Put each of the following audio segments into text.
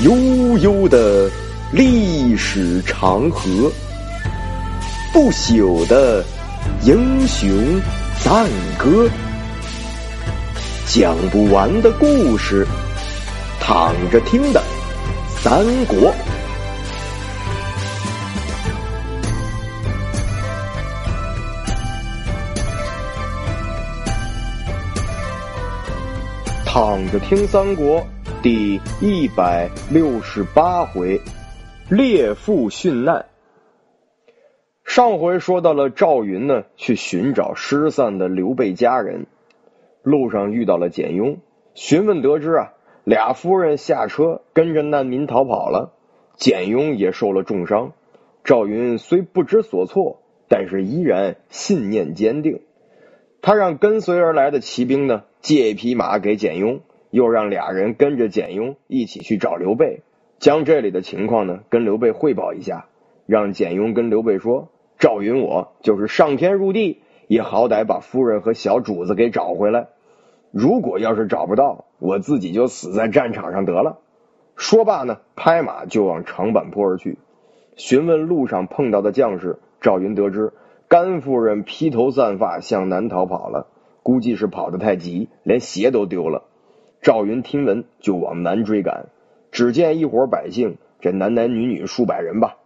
悠悠的历史长河，不朽的英雄赞歌，讲不完的故事，躺着听的三国。躺着听三国第一百六十八回，列父殉难。上回说到了赵云呢，去寻找失散的刘备家人，路上遇到了简雍，询问得知啊，俩夫人下车跟着难民逃跑了，简雍也受了重伤。赵云虽不知所措，但是依然信念坚定。他让跟随而来的骑兵呢借一匹马给简雍，又让俩人跟着简雍一起去找刘备，将这里的情况呢跟刘备汇报一下，让简雍跟刘备说：“赵云我就是上天入地，也好歹把夫人和小主子给找回来。如果要是找不到，我自己就死在战场上得了。”说罢呢，拍马就往长坂坡而去。询问路上碰到的将士，赵云得知。甘夫人披头散发向南逃跑了，估计是跑得太急，连鞋都丢了。赵云听闻就往南追赶，只见一伙百姓，这男男女女数百人吧。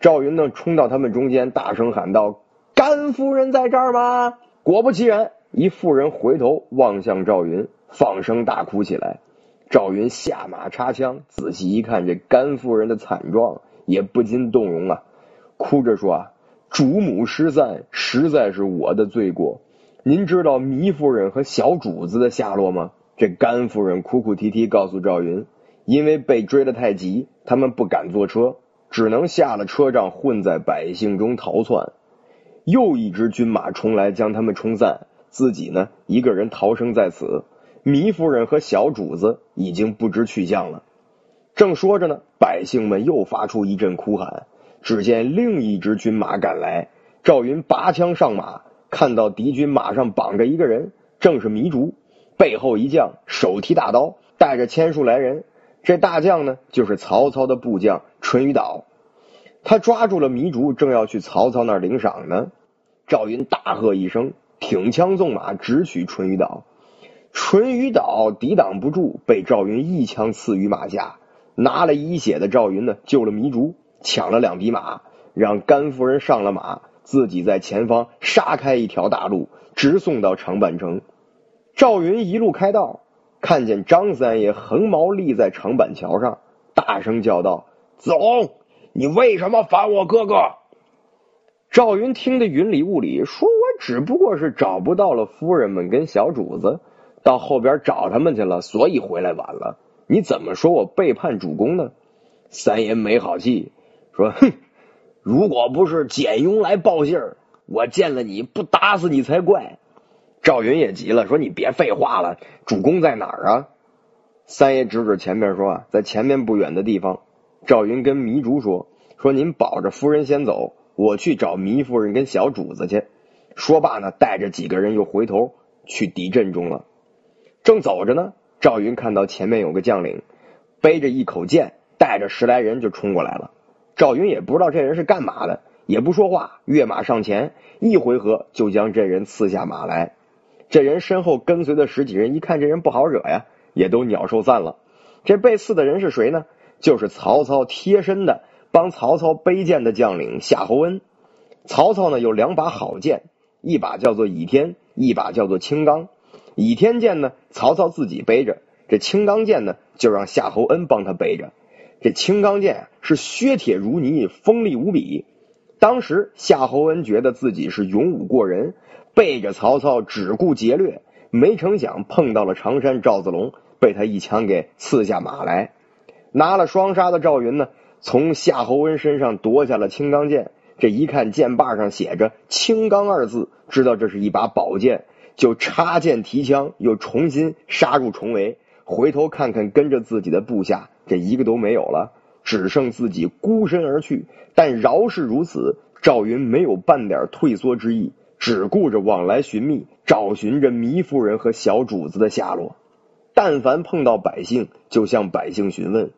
赵云呢，冲到他们中间，大声喊道：“甘夫人在这儿吗？”果不其然，一妇人回头望向赵云，放声大哭起来。赵云下马插枪，仔细一看，这甘夫人的惨状，也不禁动容啊，哭着说啊。主母失散，实在是我的罪过。您知道糜夫人和小主子的下落吗？这甘夫人哭哭啼啼告诉赵云，因为被追得太急，他们不敢坐车，只能下了车仗，混在百姓中逃窜。又一支军马冲来，将他们冲散，自己呢一个人逃生在此。糜夫人和小主子已经不知去向了。正说着呢，百姓们又发出一阵哭喊。只见另一支军马赶来，赵云拔枪上马，看到敌军马上绑着一个人，正是糜竺。背后一将手提大刀，带着千数来人。这大将呢，就是曹操的部将淳于导。他抓住了糜竺，正要去曹操那领赏呢。赵云大喝一声，挺枪纵马，直取淳于导。淳于导抵挡不住，被赵云一枪刺于马下。拿了一血的赵云呢，救了糜竺。抢了两匹马，让甘夫人上了马，自己在前方杀开一条大路，直送到长坂城。赵云一路开道，看见张三爷横矛立在长板桥上，大声叫道：“子龙，你为什么反我哥哥？”赵云听得云里雾里，说：“我只不过是找不到了夫人们跟小主子，到后边找他们去了，所以回来晚了。你怎么说我背叛主公呢？”三爷没好气。说哼，如果不是简雍来报信儿，我见了你不打死你才怪。赵云也急了，说你别废话了，主公在哪儿啊？三爷指指前面说啊，在前面不远的地方。赵云跟糜竺说，说您保着夫人先走，我去找糜夫人跟小主子去。说罢呢，带着几个人又回头去敌阵中了。正走着呢，赵云看到前面有个将领背着一口剑，带着十来人就冲过来了。赵云也不知道这人是干嘛的，也不说话，跃马上前，一回合就将这人刺下马来。这人身后跟随的十几人一看这人不好惹呀，也都鸟兽散了。这被刺的人是谁呢？就是曹操贴身的帮曹操背剑的将领夏侯恩。曹操呢有两把好剑，一把叫做倚天，一把叫做青钢。倚天剑呢，曹操自己背着；这青钢剑呢，就让夏侯恩帮他背着。这青钢剑是削铁如泥，锋利无比。当时夏侯恩觉得自己是勇武过人，背着曹操只顾劫掠，没成想碰到了常山赵子龙，被他一枪给刺下马来。拿了双杀的赵云呢，从夏侯恩身上夺下了青钢剑。这一看剑把上写着“青钢”二字，知道这是一把宝剑，就插剑提枪，又重新杀入重围。回头看看跟着自己的部下。这一个都没有了，只剩自己孤身而去。但饶是如此，赵云没有半点退缩之意，只顾着往来寻觅，找寻着糜夫人和小主子的下落。但凡碰到百姓，就向百姓询问。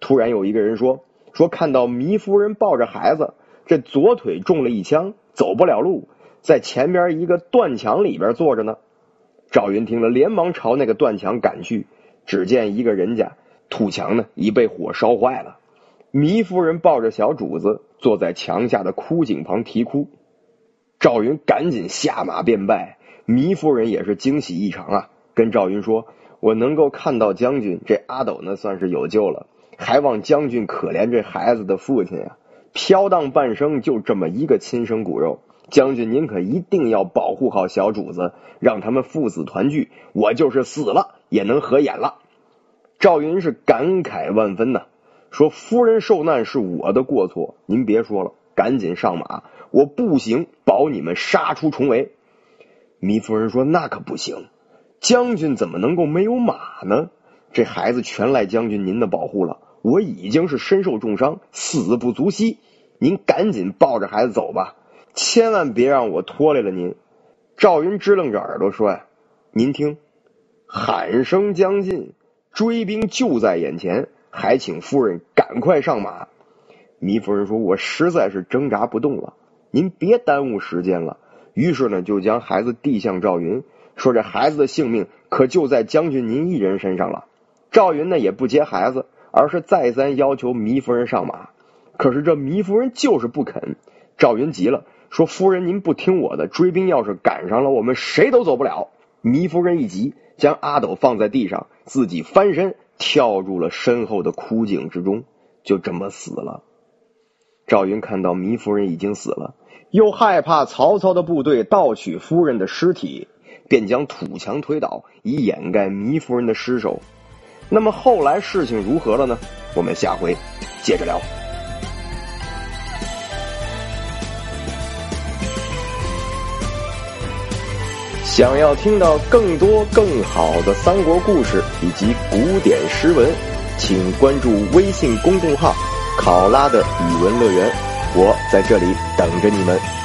突然有一个人说：“说看到糜夫人抱着孩子，这左腿中了一枪，走不了路，在前边一个断墙里边坐着呢。”赵云听了，连忙朝那个断墙赶去。只见一个人家土墙呢，已被火烧坏了。糜夫人抱着小主子坐在墙下的枯井旁啼哭。赵云赶紧下马便拜。糜夫人也是惊喜异常啊，跟赵云说：“我能够看到将军，这阿斗呢算是有救了。还望将军可怜这孩子的父亲呀，飘荡半生就这么一个亲生骨肉。将军您可一定要保护好小主子，让他们父子团聚。我就是死了也能合眼了。”赵云是感慨万分呐，说：“夫人受难是我的过错，您别说了，赶紧上马，我步行保你们杀出重围。”糜夫人说：“那可不行，将军怎么能够没有马呢？这孩子全赖将军您的保护了。我已经是身受重伤，死不足惜。您赶紧抱着孩子走吧，千万别让我拖累了您。”赵云支棱着耳朵说：“呀，您听，喊声将近，追兵就在眼前，还请夫人赶快上马。”糜夫人说：“我实在是挣扎不动了，您别耽误时间了。”于是呢，就将孩子递向赵云，说：“这孩子的性命可就在将军您一人身上了。”赵云呢也不接孩子，而是再三要求糜夫人上马。可是这糜夫人就是不肯。赵云急了，说：“夫人您不听我的，追兵要是赶上了，我们谁都走不了。”糜夫人一急，将阿斗放在地上，自己翻身跳入了身后的枯井之中，就这么死了。赵云看到糜夫人已经死了。又害怕曹操的部队盗取夫人的尸体，便将土墙推倒，以掩盖糜夫人的尸首。那么后来事情如何了呢？我们下回接着聊。想要听到更多更好的三国故事以及古典诗文，请关注微信公众号“考拉的语文乐园”。我在这里等着你们。